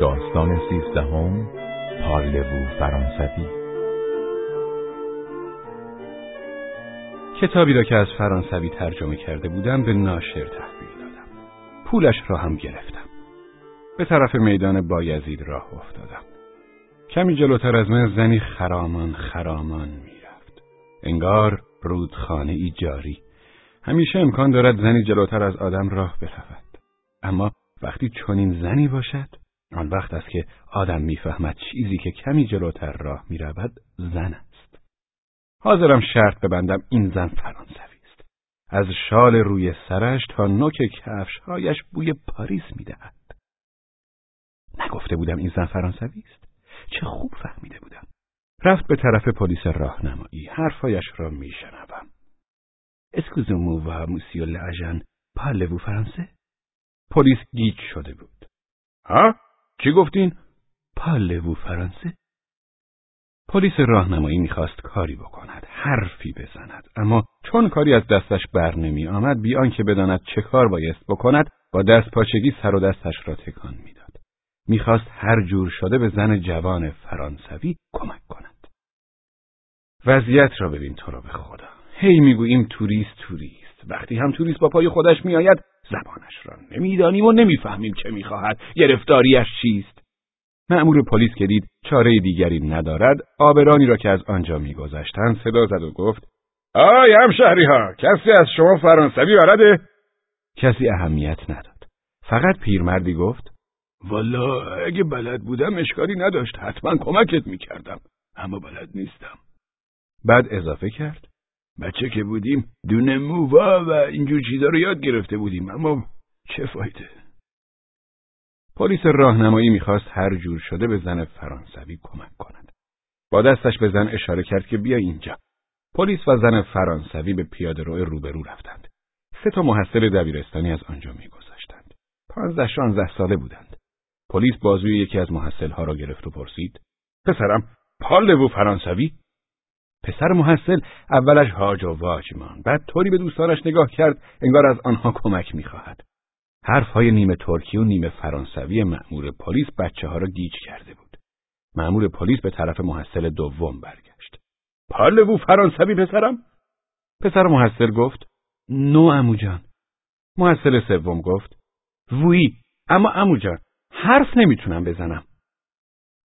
داستان سیزدهم پارلوو فرانسوی. کتابی را که از فرانسوی ترجمه کرده بودم به ناشر تحویل دادم. پولش را هم گرفتم. به طرف میدان بایزید راه افتادم. کمی جلوتر از من زنی خرامان خرامان می‌رفت. انگار رودخانه ای جاری. همیشه امکان دارد زنی جلوتر از آدم راه برود. اما وقتی چنین زنی باشد آن وقت است که آدم می‌فهمد چیزی که کمی جلوتر راه می‌رود زن است. حاضرم شرط ببندم این زن فرانسوی است. از شال روی سرش تا نوک کفشهایش بوی پاریس می‌دهد. نگفته بودم این زن فرانسوی است. چه خوب فهمیده بودم. رفت به طرف پلیس راهنمایی. حرفایش را میشنوم. Excusez-moi monsieur l'agent parlez-vous français پلیس گیج شده بود. ها؟ چی گفتین؟ parlez-vous français؟ پلیس راهنمایی می‌خواست کاری بکند حرفی بزند اما چون کاری از دستش بر نمی آمد بی آنکه بداند چه کار بایست بکند با دست پاچگی سر و دستش را تکان می‌داد. می‌خواست هر جور شده به زن جوان فرانسوی کمک کند. وضعیت را ببین تو را به خدا. هی می‌گوییم توریست توریست. وقتی هم توریست با پای خودش میآید زبانش را نمی‌دانیم و نمی‌فهمیم چه می‌خواهد. گرفتاریش چیست؟ مأمور پلیس که دید چاره دیگری ندارد آبرانی را که از آنجا میگذشتند صدا زد و گفت آی همشهری ها کسی از شما فرانسوی بلده کسی اهمیت نداد. فقط پیرمردی گفت والا اگه بلد بودم اشکالی نداشت حتما کمکت می‌کردم اما بلد نیستم. بعد اضافه کرد بچه که بودیم دونه مووا و اینجور چیزا رو یاد گرفته بودیم اما چه فایده؟ پلیس راهنمایی می‌خواست هر جور شده به زن فرانسوی کمک کند. با دستش به زن اشاره کرد که بیا اینجا. پلیس و زن فرانسوی به پیاده رو روبرو رفتند. سه تا محصل دبیرستانی از آنجا میگذشتند. پانزده شانزده ساله بودند. پلیس بازوی یکی از محصلها را گرفت و پرسید پسرم پال و فرانسوی؟ پسر محصل اولش هاج و واج مان بعد طوری به دوستانش نگاه کرد انگار از آنها کمک می‌خواهد. حرفهای نیمه ترکی و نیمه فرانسوی مأمور پلیس بچه ها را گیج کرده بود. مأمور پلیس به طرف محصل دوم برگشت. پارلوو فرانسوی پسرم. پسر محصل گفت نو اموجان محصل سوم گفت وی اما اموجان حرف نمی‌تونم بزنم.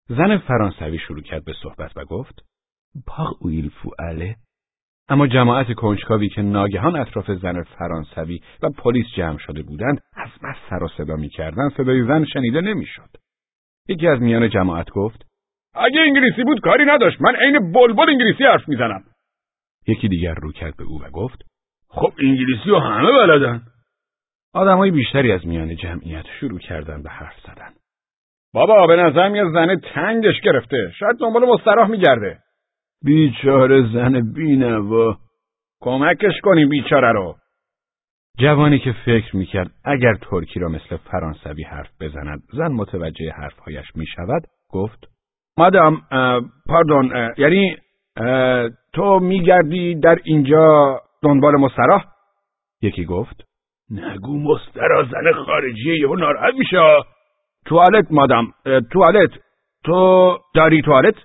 زن فرانسوی شروع کرد به صحبت و گفت باغ اویل فواله اما جماعت کنجکاوی که ناگهان اطراف زن فرانسوی و پلیس جمع شده بودند از بس سر و صدا می‌کردند صدای زن شنیده نمی‌شد. یکی از میان جماعت گفت اگه انگلیسی بود کاری نداشت من عین بلبل انگلیسی حرف می‌زنم. یکی دیگر رو کرد به او و گفت خب انگلیسی رو همه بلدن. آدمای بیشتری از میان جمعیت شروع کردن به حرف زدن. بابا به نظرم یه زن تنگش گرفته. شاید دنبال مستراح میگرده. بیچاره زن بینوا. کمکش کنیم بیچاره رو. جوانی که فکر می‌کرد اگر ترکی را مثل فرانسوی حرف بزند زن متوجه حرفهایش می‌شود گفت مادام پاردون یعنی تو میگردی در اینجا دنبال مستراح؟ یکی گفت نگو مسترا زن خارجی یهو ناراحت میشه. توالت مادام توالت. تو داری توالت؟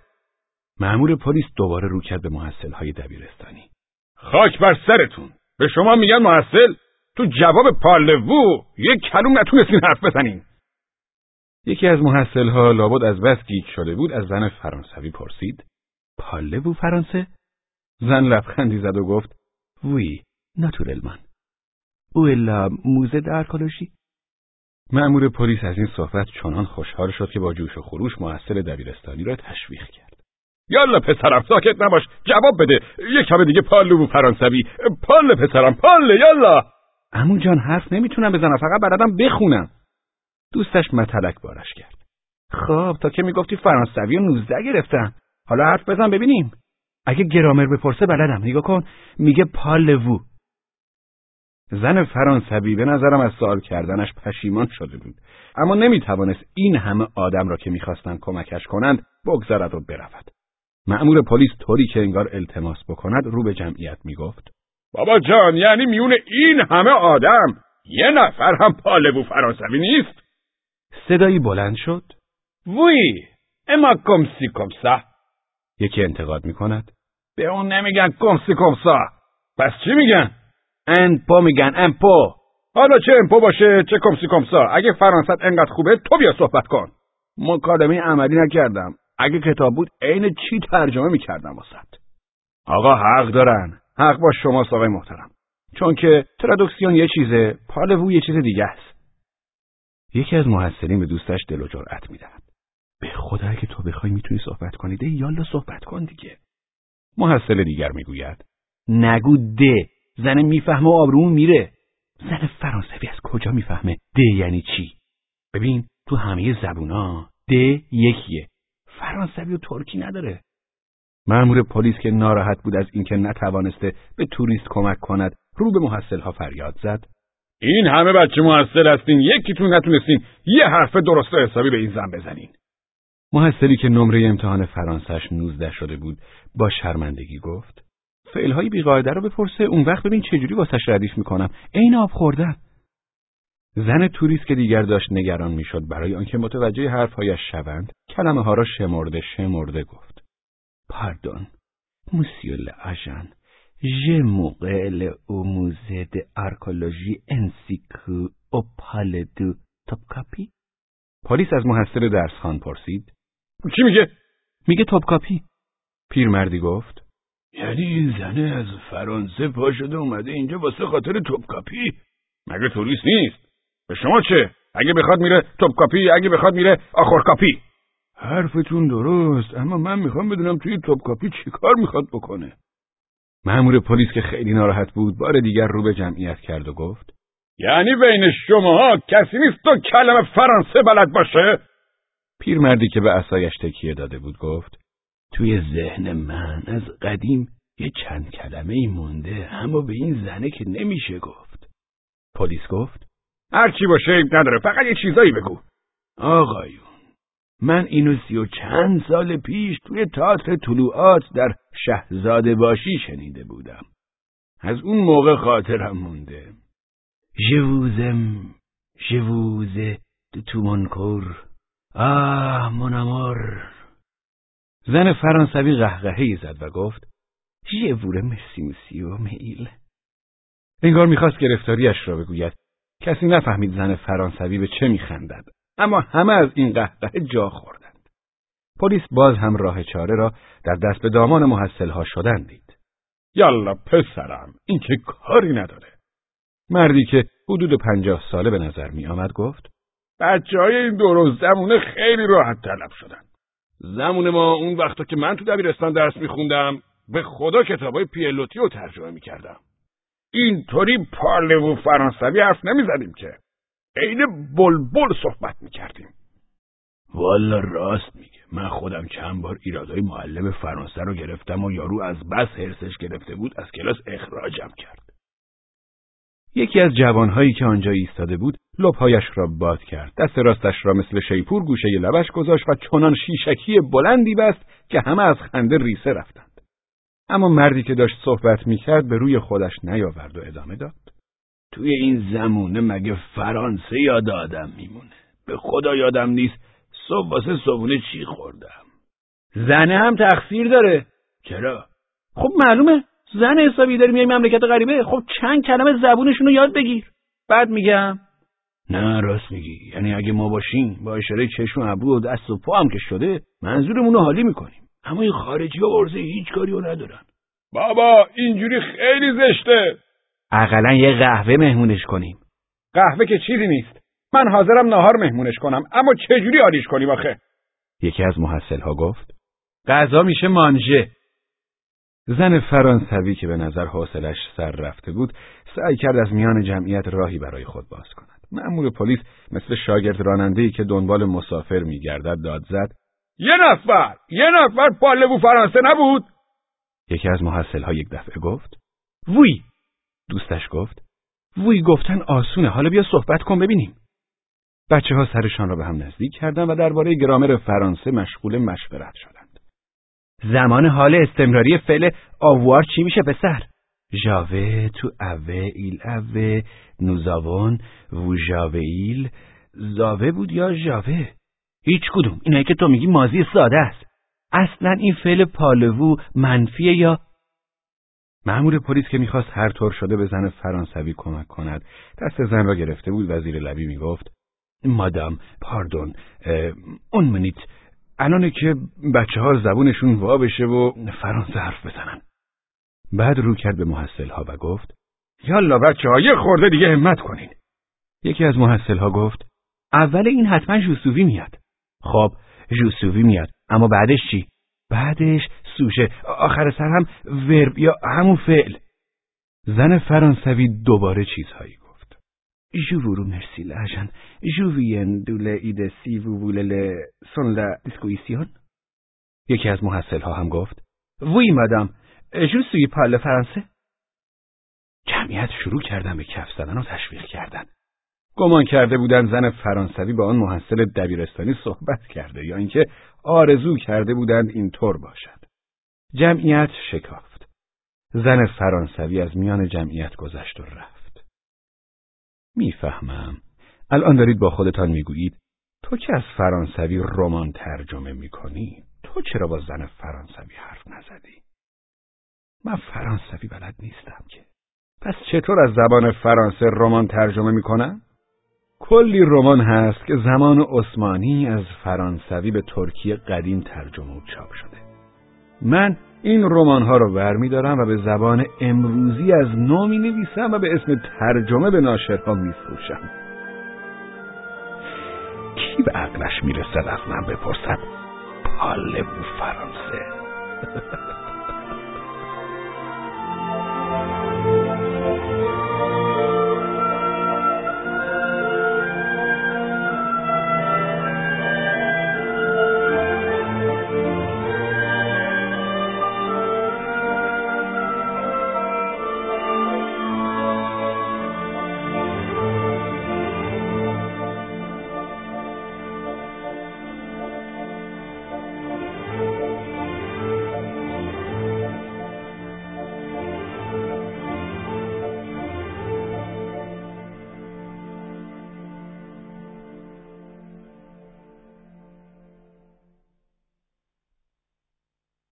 مأمور پلیس دوباره رو کرد به محصل های دبیرستانی. خاک بر سرتون. به شما میگن محصل. تو جواب پالوو یک کلوم نتونستین حرف بزنین. یکی از محصل ها لابد از بس گیج شده بود از زن فرانسوی پرسید. پالوو فرانسه؟ زن لبخندی زد و گفت وی ناتورلمان. او الا موزه در کالوشی مأمور پلیس از این صحبت چنان خوشحال شد که با جوش و خروش محصل دبیرستانی را تشویق کرد. یالا پسرم ساکت نباش. جواب بده. یک کم دیگه پالو فرانسوی. پال پسرم پال یالا. امو جان حرف نمی‌تونم بزنم. فقط بلدم بخونم. دوستش متلک بارش کرد. خب تا که می‌گفتی فرانسوی و نوزده گرفتم. حالا حرف بزن ببینیم. اگه گرامر بپرسه بلدم. نگاه کن. میگه پالوو زن فرانسوی به نظرم از سوال کردنش پشیمان شده بود. اما نمی‌توانست این همه آدم را که می‌خواستند کمکش کنند بگذارد و برود. مأمور پلیس طوری که انگار التماس بکند رو به جمعیت می‌گفت. بابا جان یعنی میون این همه آدم یه نفر هم پالبو فرانسوی نیست؟ صدایی بلند شد. وی اما کمسی کمسا یکی انتقاد می کند به اون نمیگن کمسی کمسا پس چی میگن؟ انپو میگن انپو حالا چه امپو باشه چه کمسی کمسا اگه فرانست انقدر خوبه تو بیا صحبت کن. مکالمه عملی نکردم. اگه کتاب بود عین چی ترجمه می‌کردم واسط آقا حق دارن. حق با شما آقای محترم. چون که ترادوکسیون یه چیزه پالوو یه چیز دیگه است. یکی از محصلین به دوستش دل و جرأت می‌دهد. به خدا اگه تو بخوای می‌تونی صحبت کنی ده یالا صحبت کن دیگه. محصل دیگر می‌گوید نگو ده. زن می‌فهمه و آبرومون میره. زن فرانسوی از کجا می‌فهمه ده یعنی چی؟ ببین تو همه زبونا ده یکیه. فرانسوی و ترکی نداره. مأمور پلیس که ناراحت بود از اینکه نتوانسته به توریست کمک کند رو به محصلها فریاد زد. این همه بچه محصل هستین یکیتون نتونستین یه حرف درست و حسابی به این زن بزنین. محصلی که نمره امتحان فرانسش نوزده شده بود با شرمندگی گفت فعلهای بیقاعده رو بپرسه اون وقت ببین چجوری واسش ردیف می‌کنم. عین آب خوردن زن توریست که دیگر داشت نگران می‌شد برای آنکه متوجه حرفهایش شوند کلمه ها را شمرده شمرده گفت. Pardon monsieur l'agent je m'en vais au musée d'archéologie ainsi qu'au palais de Topkapi پلیس از محصل درسخوان پرسید. چی میگه؟ میگه توپکاپی پیرمردی گفت. یعنی این زنه از فرانسه پا شده اومده اینجا واسه خاطر توپکاپی مگه توریست نیست؟ به شما چه؟ اگه بخواد میره توپکاپی اگه بخواد میره آخورکاپی حرفتون درست اما من می‌خوام بدونم توی توپکاپی چیکار می‌خواد بکنه. مأمور پلیس که خیلی ناراحت بود بار دیگر رو به جمعیت کرد و گفت یعنی بین شماها کسی نیست تو کلمه فرانسه بلد باشه؟ پیرمردی که به اسایش تکیه داده بود گفت توی ذهن من از قدیم یه چند کلمه ای مونده اما به این زنه که نمیشه گفت. پلیس گفت هر چی باشه نداره. فقط یه چیزایی بگو. آقایون من اینو سی و چند سال پیش توی تئاتر طلوعات در شهزاده باشی شنیده بودم. از اون موقع خاطرم مونده. ژووزم ژووزه تو منکر آه منامور زن فرانسوی قهقهی زد و گفت ژوور مرسی و میل. انگار می‌خواست گرفتاریش را بگوید. کسی نفهمید زن فرانسوی به چه میخندد. اما همه از این قهقه جا خوردند. پلیس باز هم راه چاره را در دست به دامان محصلها شدن دید. یالا پسرم این که کاری نداره. مردی که حدود پنجاه ساله به نظر می آمد گفت بچه های این دور زمونه خیلی راحت طلب شدن. زمون ما اون وقتا که من تو دبیرستان درس میخوندم به خدا کتابای پیلوتی رو ترجمه می‌کردم. اینطوری پارلو فرانسوی حرف نمی‌زدیم که. عین بلبل صحبت می‌کردیم. والا راست میگه. من خودم چند بار ایرادای معلم فرانسه رو گرفتم و یارو از بس حرسش گرفته بود از کلاس اخراجم کرد. یکی از جوانهایی که آنجا ایستاده بود لبهایش را باد کرد. دست راستش را مثل شیپور گوشه لبش گذاشت و چنان شیشکی بلندی بست که همه از خنده ریسه رفتند اما مردی که داشت صحبت می‌کرد به روی خودش نیاورد و ادامه داد. توی این زمونه مگه فرانسه یاد آدم میمونه؟ به خدا یادم نیست صبح واسه صبونه چی خوردم. زنه هم تقصیر داره. چرا؟ خب معلومه. زن حسابی داری میای مملکت غریبه. خب چند کلمه زبونشون رو یاد بگیر. بعد میگم. نه راست میگی. یعنی اگه ما باشیم با اشاره چشم ابرو و دست و پا هم که شده منظورمون رو حالی می‌کنیم. اما این خارجی ها ارزه هیچ کاری رو ندارن. بابا اینجوری خیلی زشته. اقلا یه قهوه مهمونش کنیم. قهوه که چیزی نیست. من حاضرم نهار مهمونش کنم. اما چجوری حالیش کنیم آخه؟ یکی از محصل ها گفت غذا میشه مانژه. زن فرانسوی که به نظر حوصلش سر رفته بود سعی کرد از میان جمعیت راهی برای خود باز کند. مأمور پلیس مثل شاگرد راننده‌ای که دنبال مسافر میگردد داد زد یه نفر یه نفر پالبو فرانسه نبود. یکی از محصلها یک دفعه گفت وی. دوستش گفت وی گفتن آسونه حالا بیا صحبت کن ببینیم. بچه ها سرشان را به هم نزدیک کردند و درباره گرامر فرانسه مشغول مشورت شدند. زمان حال استمراری فعل آوار چی میشه پسر؟ ژاوه تو اوه ایل اوه نوزاون و ژاوه ایل زاوه بود یا ژاوه هیچ کدوم. اینایی که تو میگی مازی ساده است. اصلا این فعل پالوو منفیه یا مأمور پلیس که می‌خواست هر طور شده به زن فرانسوی کمک کند دست زن را گرفته بود. و زیر لبی می‌گفت مادام پاردون اون منیت الانه که بچه ها زبونشون وا بشه و فرانسه حرف بزنن. بعد رو کرد به محصل ها و گفت یالا بچه ها یه خورده دیگه همت کنین. یکی از محصل ها گفت اول این حتما جوسووی میاد. خب جوسووی میاد. اما بعدش چی؟ بعدش سوشه. آخر سر هم ورب یا همون فعل. زن فرانسوی دوباره چیزهایی گفت. جورورو مرسی لاجن جووین دوله ایده سی وولل سن لا دیسکویسیون. یکی از محصل ها هم گفت. وی مادام جو سوی پال فرانسه. جمعیت شروع کردن به کف زدن و تشویق کردن. گمان کرده بودن زن فرانسوی با آن محصل دبیرستانی صحبت کرده یا اینکه آرزو کرده بودند اینطور باشد. جمعیت شکافت. زن فرانسوی از میان جمعیت گذشت و رفت. می‌فهمم. الان دارید با خودتان می‌گویید تو که از فرانسوی رمان ترجمه می‌کنی؟ تو چرا با زن فرانسوی حرف نزدی؟ من فرانسوی بلد نیستم که. پس چطور از زبان فرانسه رمان ترجمه می‌کنم؟ کلی رمان هست که زمان عثمانی از فرانسوی به ترکی قدیم ترجمه و چاپ شده. من این رمان ها رو برمیدارم و به زبان امروزی از نو می نویسم و به اسم ترجمه به ناشرها می فروشم کی به عقلش می‌رسد از من بپرسد؟ پاله بو فرانسه.